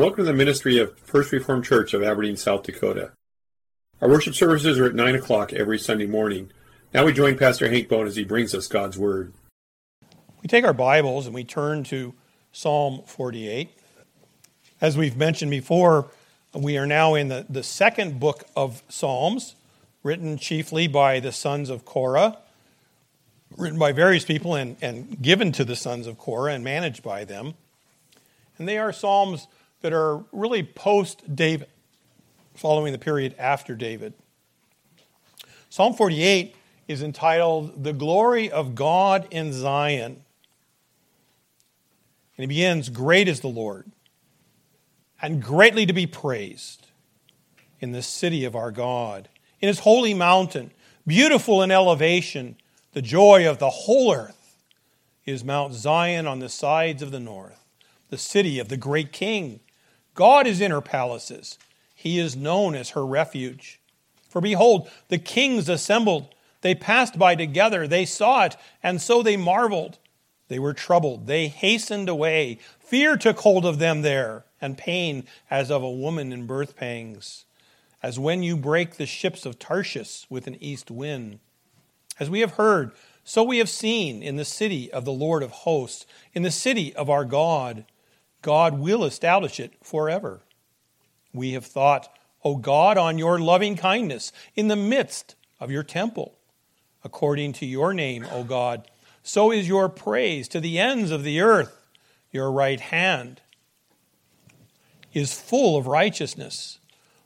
Welcome to the ministry of First Reformed Church of Aberdeen, South Dakota. Our worship services are at 9 o'clock every Sunday morning. Now we join Pastor Hank Bowen as he brings us God's Word. We take our Bibles and we turn to Psalm 48. As we've mentioned before, we are now in the, the second book of Psalms, written chiefly by the sons of Korah, written by various people and, and given to the sons of Korah and managed by them. And they are Psalms that are really post David, following the period after David. Psalm 48 is entitled The Glory of God in Zion. And it begins Great is the Lord, and greatly to be praised in the city of our God, in his holy mountain, beautiful in elevation, the joy of the whole earth is Mount Zion on the sides of the north, the city of the great king. God is in her palaces. He is known as her refuge. For behold, the kings assembled. They passed by together. They saw it, and so they marveled. They were troubled. They hastened away. Fear took hold of them there, and pain as of a woman in birth pangs, as when you break the ships of Tarshish with an east wind. As we have heard, so we have seen in the city of the Lord of hosts, in the city of our God. God will establish it forever. We have thought, O God, on your loving kindness in the midst of your temple. According to your name, O God, so is your praise to the ends of the earth. Your right hand is full of righteousness.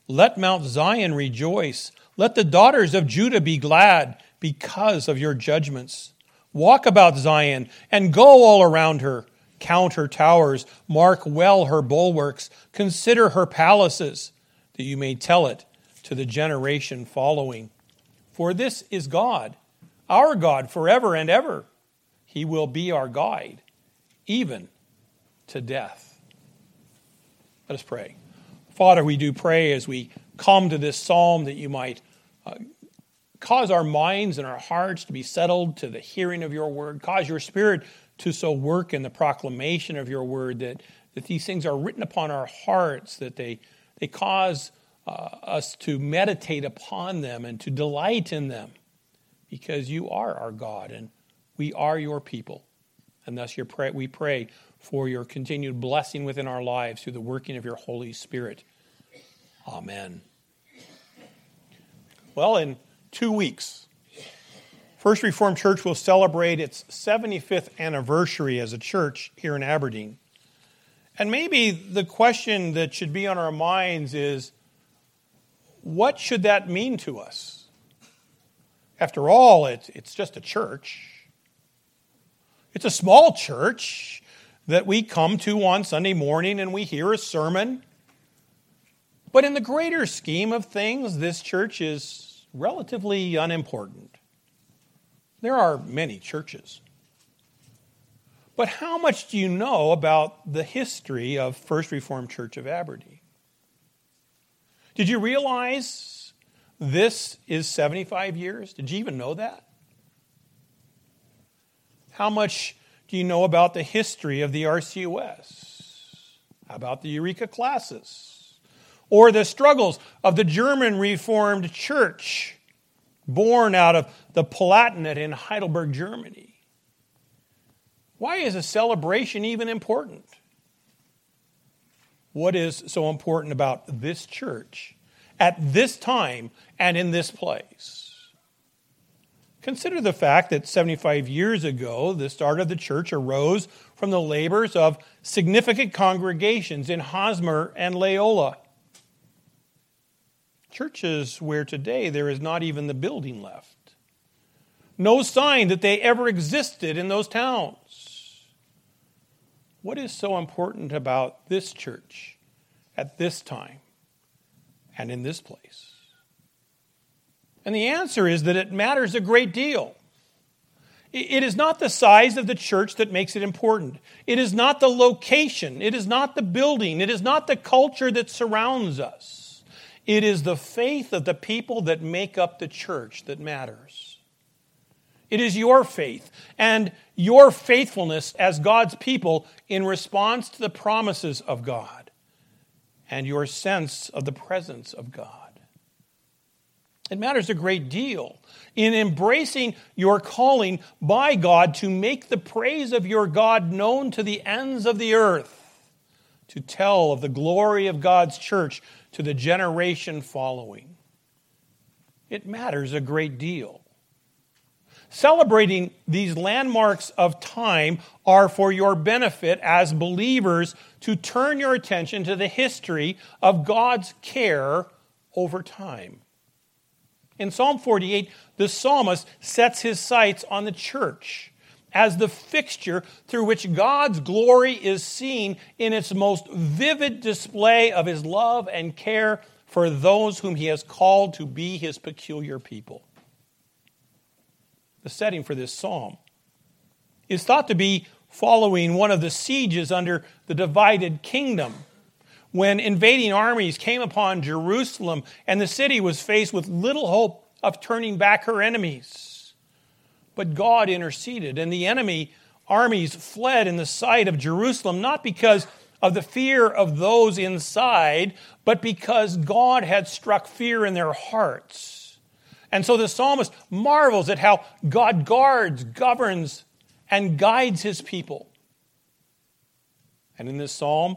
Let Mount Zion rejoice. Let the daughters of Judah be glad because of your judgments. Walk about Zion and go all around her. Count her towers, mark well her bulwarks, consider her palaces, that you may tell it to the generation following. For this is God, our God, forever and ever. He will be our guide, even to death. Let us pray. Father, we do pray as we come to this psalm that you might uh, Cause our minds and our hearts to be settled to the hearing of your word. Cause your spirit to so work in the proclamation of your word that, that these things are written upon our hearts, that they, they cause uh, us to meditate upon them and to delight in them because you are our God and we are your people. And thus your pray, we pray for your continued blessing within our lives through the working of your Holy Spirit. Amen. Well, in two weeks. First Reformed Church will celebrate its 75th anniversary as a church here in Aberdeen. And maybe the question that should be on our minds is what should that mean to us? After all, it, it's just a church. It's a small church that we come to on Sunday morning and we hear a sermon. But in the greater scheme of things, this church is relatively unimportant. There are many churches. But how much do you know about the history of First Reformed Church of Aberdeen? Did you realize this is 75 years? Did you even know that? How much do you know about the history of the RCUS? How about the Eureka Classis? or the struggles of the German Reformed Church, born out of the Palatinate in Heidelberg, Germany. Why is a celebration even important? What is so important about this church at this time and in this place? Consider the fact that 75 years ago, the start of the church arose from the labors of significant congregations in Hosmer and Leola churches where today there is not even the building left. No sign that they ever existed in those towns. What is so important about this church at this time and in this place? And the answer is that it matters a great deal. It is not the size of the church that makes it important. It is not the location. It is not the building. It is not the culture that surrounds us. It is the faith of the people that make up the church that matters. It is your faith and your faithfulness as God's people in response to the promises of God and your sense of the presence of God. It matters a great deal in embracing your calling by God to make the praise of your God known to the ends of the earth, to tell of the glory of God's church to the generation following. It matters a great deal. Celebrating these landmarks of time are for your benefit as believers to turn your attention to the history of God's care over time. In Psalm 48, the psalmist sets his sights on the church as the fixture through which God's glory is seen in its most vivid display of his love and care for those whom he has called to be his peculiar people. The setting for this psalm is thought to be following one of the sieges under the divided kingdom when invading armies came upon Jerusalem and the city was faced with little hope of turning back her enemies. But God interceded, and the enemy armies fled in the sight of Jerusalem, not because of the fear of those inside, but because God had struck fear in their hearts. And so the psalmist marvels at how God guards, governs, and guides his people. And in this psalm,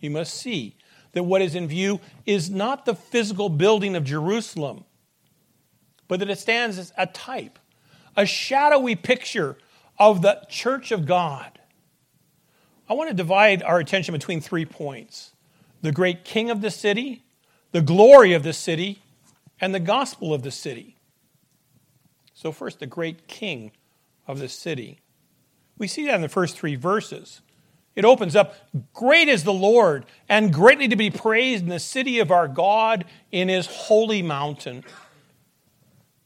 you must see that what is in view is not the physical building of Jerusalem, but that it stands as a type, a shadowy picture of the church of God. I want to divide our attention between three points the great king of the city, the glory of the city, and the gospel of the city. So, first, the great king of the city. We see that in the first three verses. It opens up Great is the Lord, and greatly to be praised in the city of our God in his holy mountain.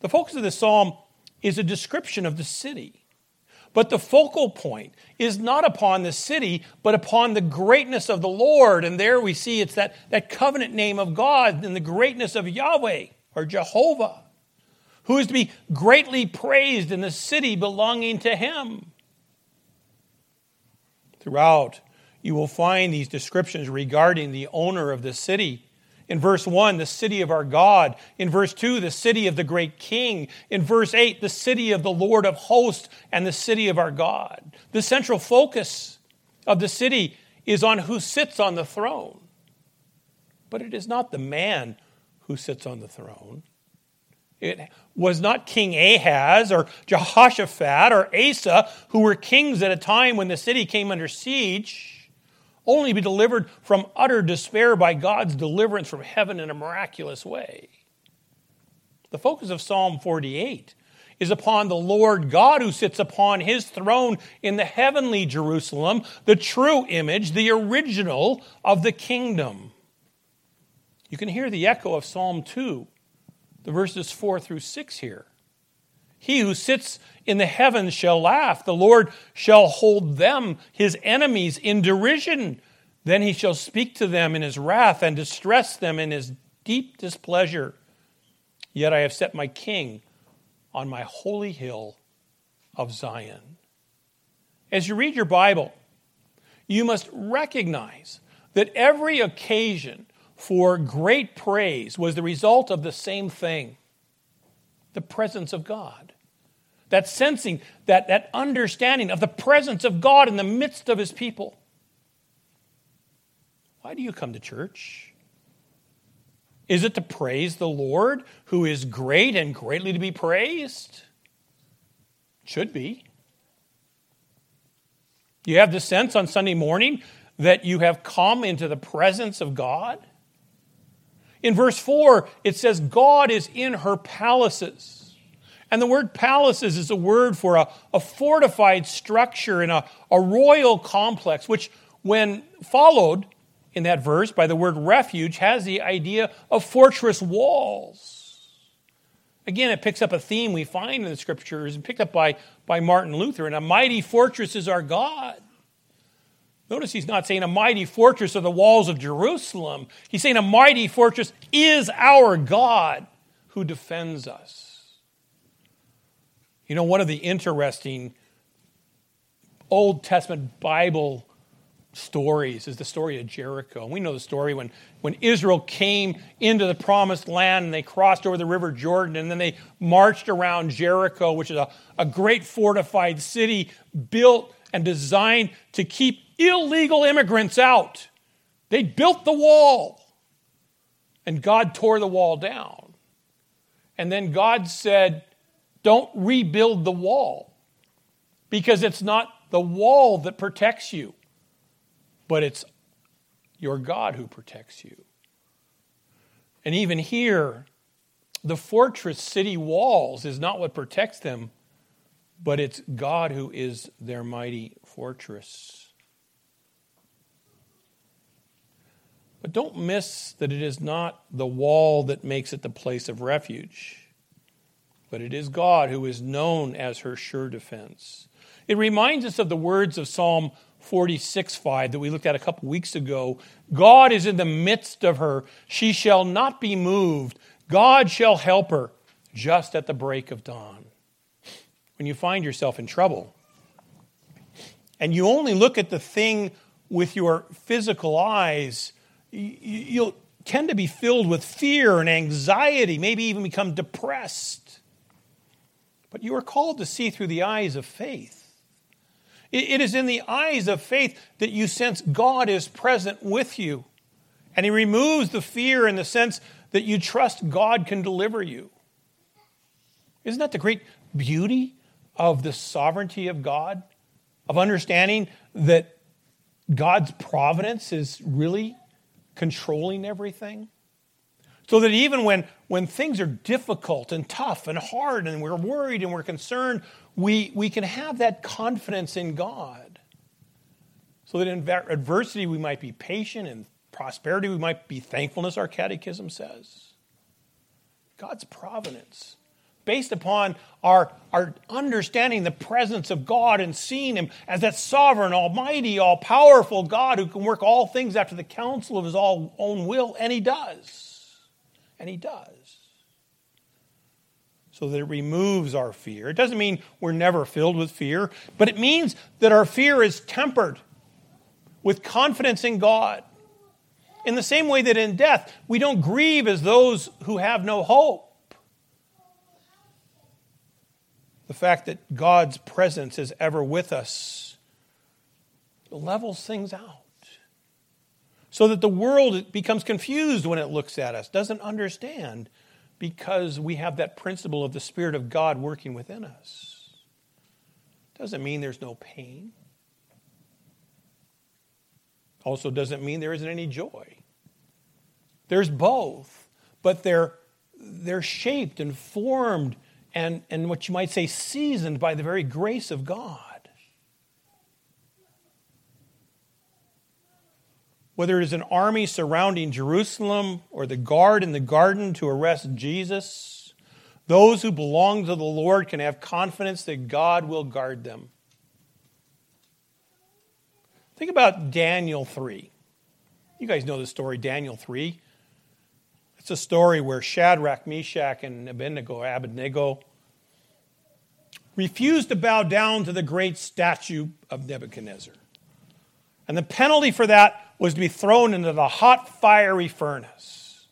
The focus of the psalm is a description of the city. But the focal point is not upon the city, but upon the greatness of the Lord. And there we see it's that, that covenant name of God and the greatness of Yahweh or Jehovah, who is to be greatly praised in the city belonging to him. Throughout, you will find these descriptions regarding the owner of the city. In verse 1, the city of our God. In verse 2, the city of the great king. In verse 8, the city of the Lord of hosts and the city of our God. The central focus of the city is on who sits on the throne. But it is not the man who sits on the throne. It was not King Ahaz or Jehoshaphat or Asa, who were kings at a time when the city came under siege, only to be delivered from utter despair by God's deliverance from heaven in a miraculous way. The focus of Psalm 48 is upon the Lord God who sits upon his throne in the heavenly Jerusalem, the true image, the original of the kingdom. You can hear the echo of Psalm 2 the verses 4 through 6 here. He who sits in the heavens shall laugh. The Lord shall hold them, his enemies, in derision. Then he shall speak to them in his wrath and distress them in his deep displeasure. Yet I have set my king on my holy hill of Zion. As you read your Bible, you must recognize that every occasion for great praise was the result of the same thing the presence of God. That sensing, that, that understanding of the presence of God in the midst of his people. Why do you come to church? Is it to praise the Lord, who is great and greatly to be praised? Should be. You have the sense on Sunday morning that you have come into the presence of God? In verse 4, it says, God is in her palaces. And the word palaces is a word for a, a fortified structure in a, a royal complex, which, when followed in that verse by the word refuge, has the idea of fortress walls. Again, it picks up a theme we find in the scriptures and picked up by, by Martin Luther. And a mighty fortress is our God. Notice he's not saying a mighty fortress of the walls of Jerusalem. He's saying a mighty fortress is our God who defends us. You know, one of the interesting Old Testament Bible stories is the story of Jericho. We know the story when, when Israel came into the promised land and they crossed over the river Jordan and then they marched around Jericho, which is a, a great fortified city built and designed to keep illegal immigrants out. They built the wall and God tore the wall down. And then God said, Don't rebuild the wall because it's not the wall that protects you but it's your God who protects you. And even here, the fortress city walls is not what protects them, but it's God who is their mighty fortress. But don't miss that it is not the wall that makes it the place of refuge, but it is God who is known as her sure defense. It reminds us of the words of Psalm 46 5 that we looked at a couple weeks ago. God is in the midst of her. She shall not be moved. God shall help her just at the break of dawn. When you find yourself in trouble and you only look at the thing with your physical eyes, you'll tend to be filled with fear and anxiety, maybe even become depressed. But you are called to see through the eyes of faith. It is in the eyes of faith that you sense God is present with you. And He removes the fear in the sense that you trust God can deliver you. Isn't that the great beauty of the sovereignty of God? Of understanding that God's providence is really controlling everything? So that even when, when things are difficult and tough and hard and we're worried and we're concerned, we, we can have that confidence in God. So that in adversity we might be patient, and prosperity we might be thankfulness, our catechism says. God's providence, based upon our, our understanding the presence of God and seeing Him as that sovereign, almighty, all powerful God who can work all things after the counsel of His all own will, and He does. And He does so that it removes our fear. It doesn't mean we're never filled with fear, but it means that our fear is tempered with confidence in God. In the same way that in death, we don't grieve as those who have no hope. The fact that God's presence is ever with us levels things out. So that the world becomes confused when it looks at us, doesn't understand because we have that principle of the Spirit of God working within us. Doesn't mean there's no pain. Also, doesn't mean there isn't any joy. There's both, but they're, they're shaped and formed and, and what you might say seasoned by the very grace of God. Whether it is an army surrounding Jerusalem or the guard in the garden to arrest Jesus, those who belong to the Lord can have confidence that God will guard them. Think about Daniel 3. You guys know the story, Daniel 3. It's a story where Shadrach, Meshach, and Abednego, Abednego refused to bow down to the great statue of Nebuchadnezzar. And the penalty for that was to be thrown into the hot, fiery furnace.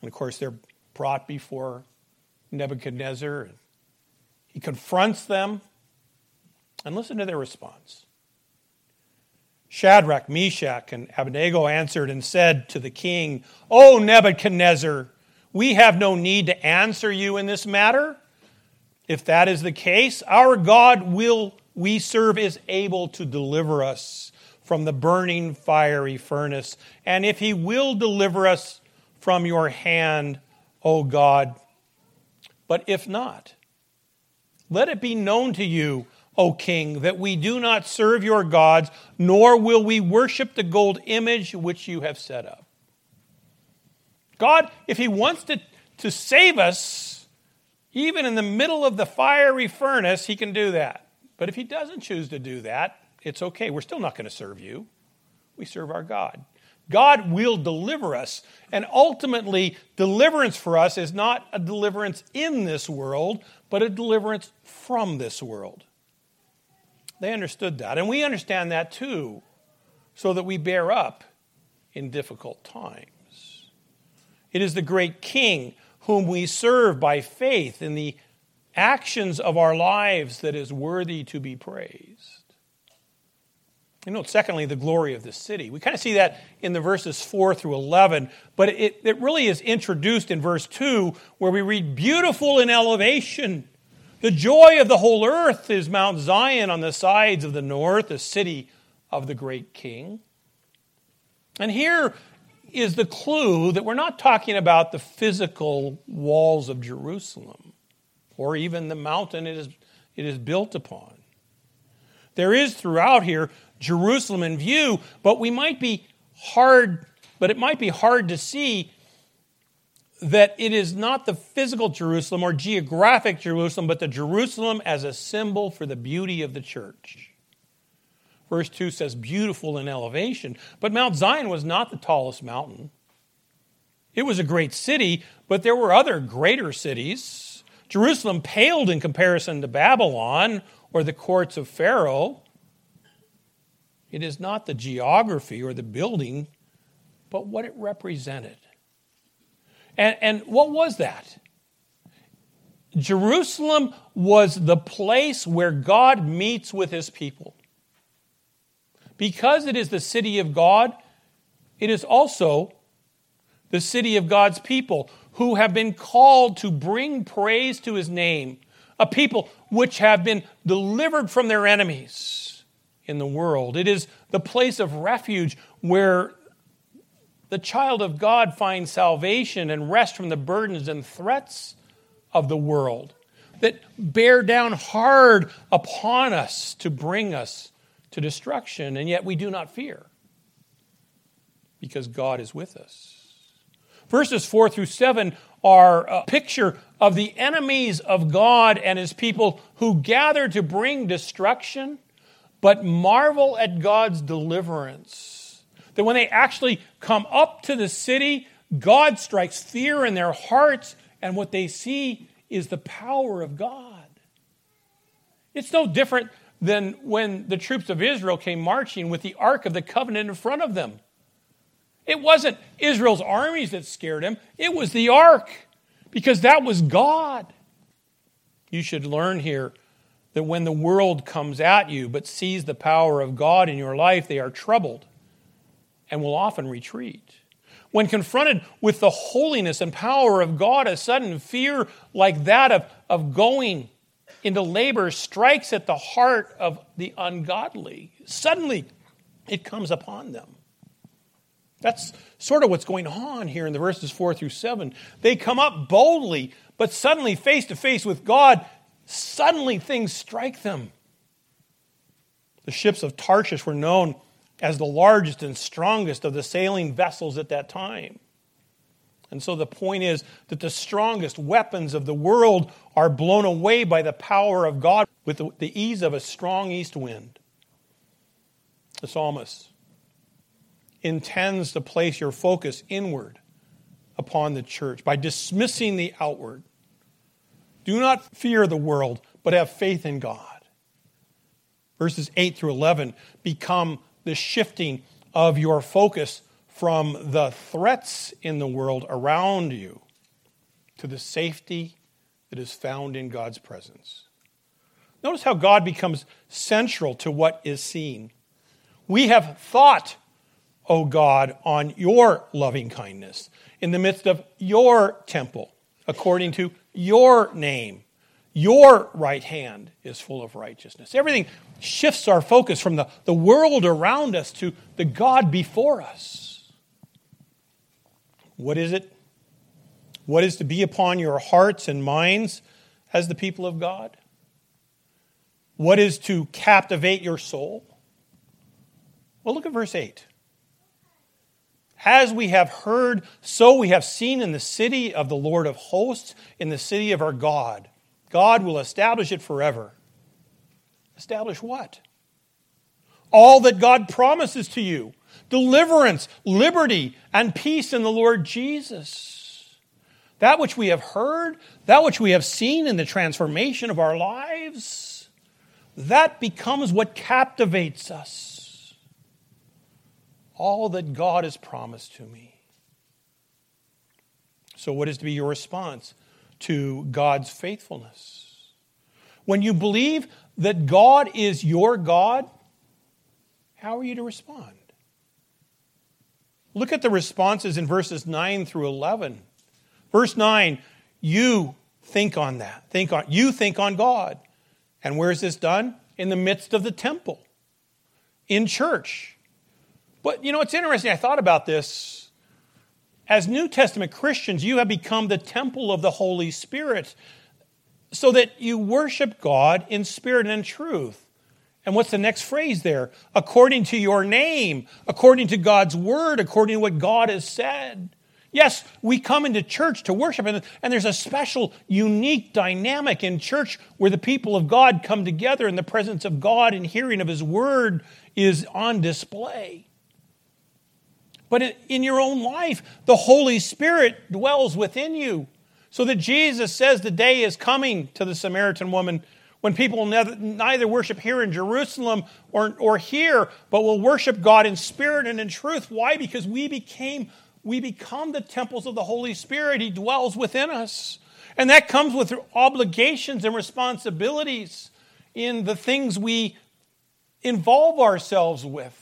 And of course, they're brought before Nebuchadnezzar. and He confronts them. And listen to their response. Shadrach, Meshach, and Abednego answered and said to the king, O Nebuchadnezzar, we have no need to answer you in this matter. If that is the case, our God will we serve is able to deliver us from the burning fiery furnace. And if he will deliver us from your hand, O God. But if not, let it be known to you, O king, that we do not serve your gods, nor will we worship the gold image which you have set up. God, if he wants to, to save us, even in the middle of the fiery furnace, he can do that. But if he doesn't choose to do that, it's okay. We're still not going to serve you. We serve our God. God will deliver us. And ultimately, deliverance for us is not a deliverance in this world, but a deliverance from this world. They understood that. And we understand that too, so that we bear up in difficult times. It is the great King whom we serve by faith in the actions of our lives that is worthy to be praised. You know, secondly, the glory of the city. We kind of see that in the verses 4 through 11, but it, it really is introduced in verse 2 where we read, Beautiful in elevation. The joy of the whole earth is Mount Zion on the sides of the north, the city of the great king. And here is the clue that we're not talking about the physical walls of Jerusalem or even the mountain it is, it is built upon. There is throughout here Jerusalem in view, but we might be hard, but it might be hard to see that it is not the physical Jerusalem or geographic Jerusalem, but the Jerusalem as a symbol for the beauty of the church. Verse 2 says, beautiful in elevation. But Mount Zion was not the tallest mountain. It was a great city, but there were other greater cities. Jerusalem paled in comparison to Babylon or the courts of Pharaoh. It is not the geography or the building, but what it represented. And, and what was that? Jerusalem was the place where God meets with his people. Because it is the city of God, it is also the city of God's people who have been called to bring praise to his name, a people which have been delivered from their enemies in the world. It is the place of refuge where the child of God finds salvation and rest from the burdens and threats of the world that bear down hard upon us to bring us to destruction, and yet we do not fear because God is with us. Verses 4 through 7 are a picture of the enemies of God and his people who gather to bring destruction but marvel at God's deliverance. That when they actually come up to the city, God strikes fear in their hearts, and what they see is the power of God. It's no different than when the troops of Israel came marching with the Ark of the Covenant in front of them. It wasn't Israel's armies that scared him, it was the Ark, because that was God. You should learn here that when the world comes at you but sees the power of God in your life, they are troubled and will often retreat. When confronted with the holiness and power of God, a sudden fear like that of, of going into labor strikes at the heart of the ungodly. Suddenly, it comes upon them. That's sort of what's going on here in the verses 4 through 7. They come up boldly, but suddenly, face to face with God, suddenly things strike them. The ships of Tarshish were known as the largest and strongest of the sailing vessels at that time. And so the point is that the strongest weapons of the world are blown away by the power of God with the ease of a strong east wind. The psalmist intends to place your focus inward upon the church by dismissing the outward do not fear the world, but have faith in God. Verses 8 through 11 become the shifting of your focus from the threats in the world around you to the safety that is found in God's presence. Notice how God becomes central to what is seen. We have thought, O God, on your loving kindness in the midst of your temple, according to your name. Your right hand is full of righteousness. Everything shifts our focus from the, the world around us to the God before us. What is it? What is to be upon your hearts and minds as the people of God? What is to captivate your soul? Well, look at verse 8. As we have heard, so we have seen in the city of the Lord of hosts, in the city of our God. God will establish it forever. Establish what? All that God promises to you deliverance, liberty, and peace in the Lord Jesus. That which we have heard, that which we have seen in the transformation of our lives. that becomes what captivates us. All that God has promised to me. So, what is to be your response to God's faithfulness? When you believe that God is your God, how are you to respond? Look at the responses in verses 9 through 11. Verse 9, you think on that. Think on you think on God. And where is this done? In the midst of the temple. In church. But you know, it's interesting. I thought about this. As New Testament Christians, you have become the temple of the Holy Spirit so that you worship God in spirit and in truth. And what's the next phrase there? According to your name, according to God's word, according to what God has said. Yes, we come into church to worship, and, and there's a special, unique dynamic in church where the people of God come together in the presence of God and hearing of His word is on display. But in your own life, the Holy Spirit dwells within you. So that Jesus says the day is coming to the Samaritan woman when people neither worship here in Jerusalem or, or here, but will worship God in spirit and in truth. Why? Because we became we become the temples of the Holy Spirit. He dwells within us. And that comes with obligations and responsibilities in the things we involve ourselves with.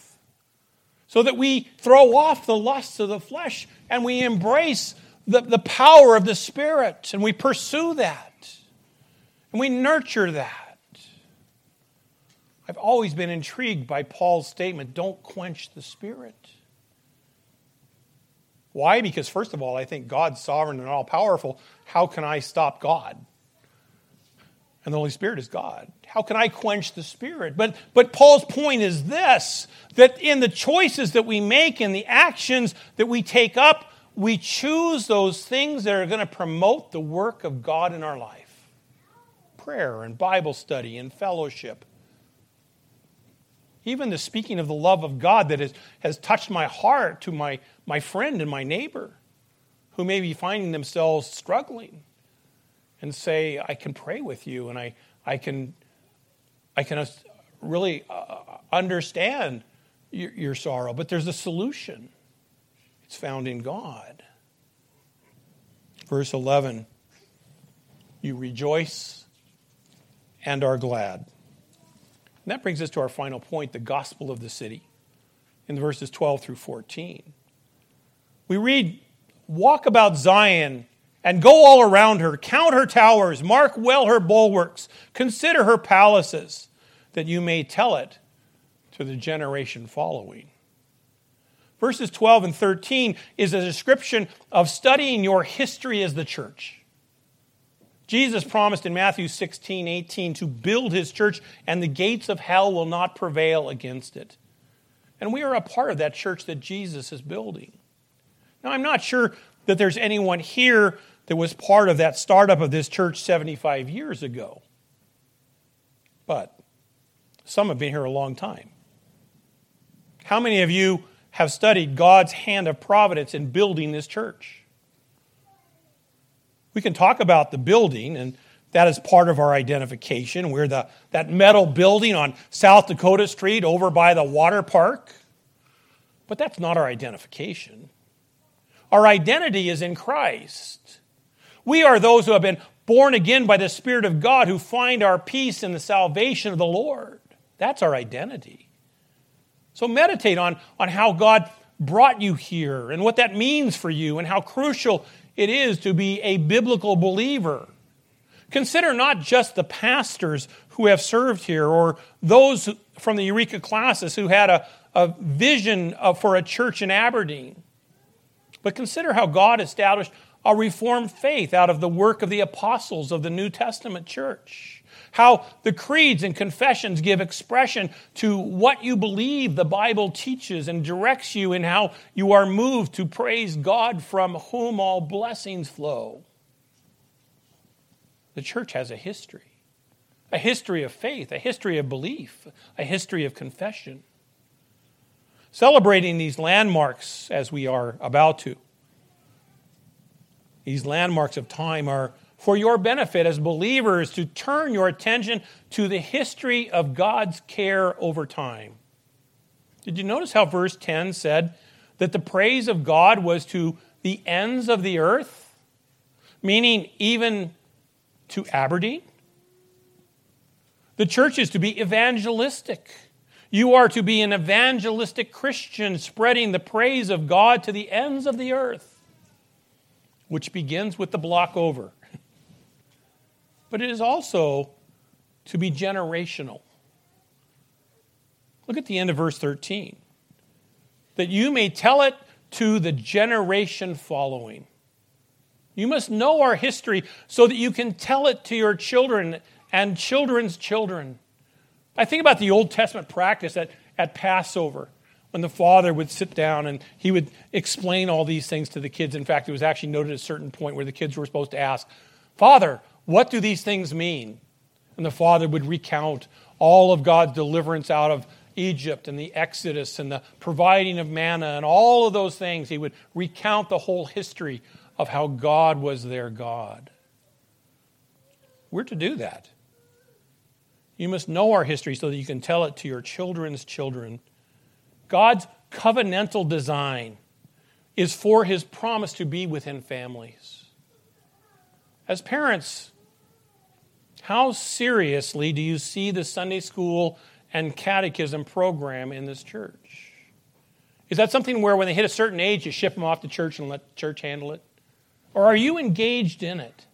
So that we throw off the lusts of the flesh and we embrace the, the power of the Spirit and we pursue that and we nurture that. I've always been intrigued by Paul's statement don't quench the Spirit. Why? Because, first of all, I think God's sovereign and all powerful. How can I stop God? And the Holy Spirit is God. How can I quench the Spirit? But, but Paul's point is this that in the choices that we make, in the actions that we take up, we choose those things that are going to promote the work of God in our life prayer and Bible study and fellowship even the speaking of the love of God that has, has touched my heart to my, my friend and my neighbor who may be finding themselves struggling and say, I can pray with you and I, I can, I can really uh, understand your, your sorrow. But there's a solution, it's found in God. Verse 11 You rejoice and are glad. And that brings us to our final point the gospel of the city in verses 12 through 14. We read, Walk about Zion and go all around her, count her towers, mark well her bulwarks, consider her palaces, that you may tell it to the generation following. Verses 12 and 13 is a description of studying your history as the church. Jesus promised in Matthew 16, 18 to build his church, and the gates of hell will not prevail against it. And we are a part of that church that Jesus is building. Now, I'm not sure that there's anyone here that was part of that startup of this church 75 years ago. But some have been here a long time. How many of you have studied God's hand of providence in building this church? We can talk about the building, and that is part of our identification. We're the, that metal building on South Dakota Street over by the water park. But that's not our identification. Our identity is in Christ. We are those who have been born again by the Spirit of God who find our peace in the salvation of the Lord. That's our identity. So meditate on, on how God brought you here and what that means for you and how crucial it is to be a biblical believer. Consider not just the pastors who have served here or those from the Eureka Classis who had a, a vision of, for a church in Aberdeen, but consider how God established a reformed faith out of the work of the apostles of the New Testament church how the creeds and confessions give expression to what you believe the Bible teaches and directs you in how you are moved to praise God from whom all blessings flow. The church has a history a history of faith, a history of belief, a history of confession. Celebrating these landmarks as we are about to, these landmarks of time are for your benefit as believers to turn your attention to the history of God's care over time. Did you notice how verse 10 said that the praise of God was to the ends of the earth? Meaning, even to Aberdeen? The church is to be evangelistic. You are to be an evangelistic Christian spreading the praise of God to the ends of the earth, which begins with the block over. But it is also to be generational. Look at the end of verse 13. That you may tell it to the generation following. You must know our history so that you can tell it to your children and children's children. I think about the Old Testament practice at, at Passover when the father would sit down and he would explain all these things to the kids. In fact, it was actually noted at a certain point where the kids were supposed to ask, Father, what do these things mean? And the father would recount all of God's deliverance out of Egypt and the Exodus and the providing of manna and all of those things. He would recount the whole history of how God was their God. We're to do that. You must know our history so that you can tell it to your children's children. God's covenantal design is for his promise to be within families. As parents, how seriously do you see the Sunday school and catechism program in this church? Is that something where when they hit a certain age, you ship them off to church and let church handle it? Or are you engaged in it?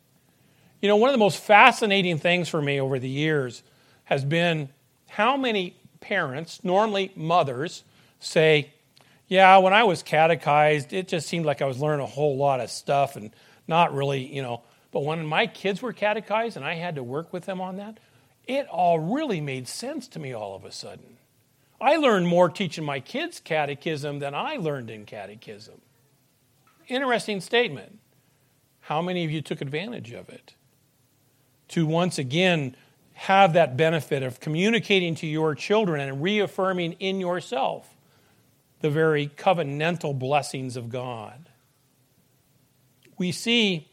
You know, one of the most fascinating things for me over the years has been how many parents, normally mothers, say, Yeah, when I was catechized, it just seemed like I was learning a whole lot of stuff and not really, you know. But when my kids were catechized and I had to work with them on that, it all really made sense to me all of a sudden. I learned more teaching my kids catechism than I learned in catechism. Interesting statement. How many of you took advantage of it? To once again have that benefit of communicating to your children and reaffirming in yourself the very covenantal blessings of God. We see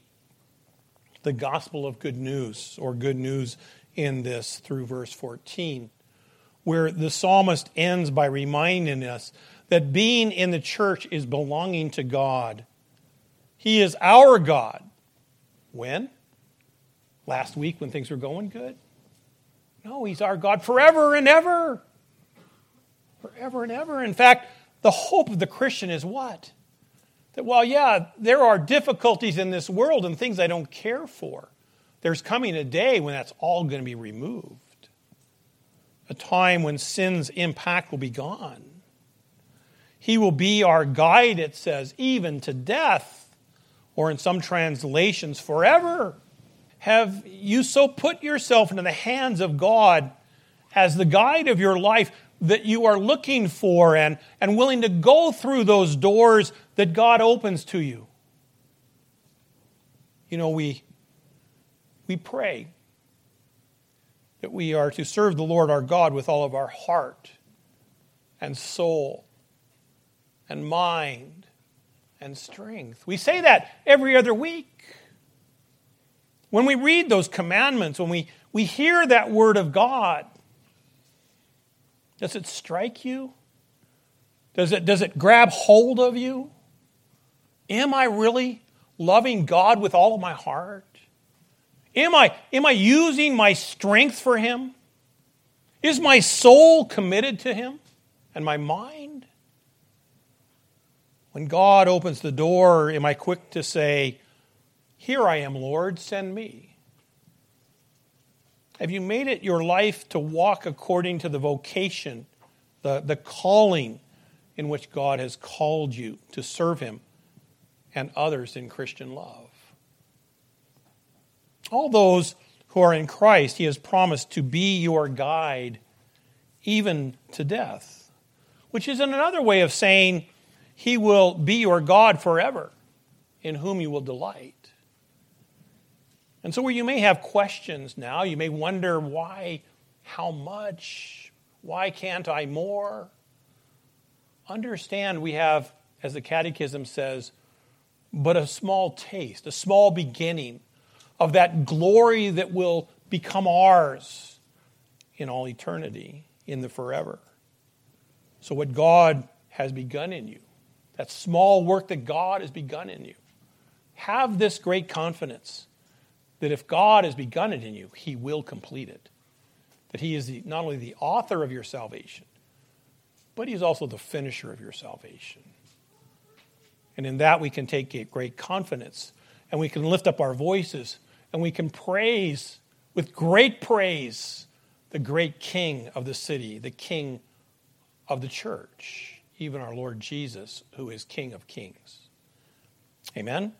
the gospel of good news or good news in this through verse 14, where the psalmist ends by reminding us that being in the church is belonging to God. He is our God. When? Last week when things were going good? No, He's our God forever and ever. Forever and ever. In fact, the hope of the Christian is what? That while, yeah, there are difficulties in this world and things I don't care for, there's coming a day when that's all going to be removed. A time when sin's impact will be gone. He will be our guide, it says, even to death, or in some translations, forever. Have you so put yourself into the hands of God as the guide of your life that you are looking for and, and willing to go through those doors that God opens to you? You know, we we pray that we are to serve the Lord our God with all of our heart and soul and mind and strength. We say that every other week. When we read those commandments, when we, we hear that word of God, does it strike you? Does it, does it grab hold of you? Am I really loving God with all of my heart? Am I, am I using my strength for Him? Is my soul committed to Him and my mind? When God opens the door, am I quick to say, Here I am, Lord, send me? Have you made it your life to walk according to the vocation, the, the calling in which God has called you to serve Him and others in Christian love? all those who are in Christ, he has promised to be your guide even to death, which is another way of saying he will be your God forever, in whom you will delight. And so, where you may have questions now, you may wonder why, how much, why can't I more? Understand we have, as the Catechism says, but a small taste, a small beginning of that glory that will become ours in all eternity, in the forever. So, what God has begun in you, that small work that God has begun in you, have this great confidence that if God has begun it in you, He will complete it. That He is the, not only the author of your salvation, but He is also the finisher of your salvation. And in that we can take great confidence and we can lift up our voices and we can praise with great praise the great King of the city, the King of the church, even our Lord Jesus, who is King of kings. Amen.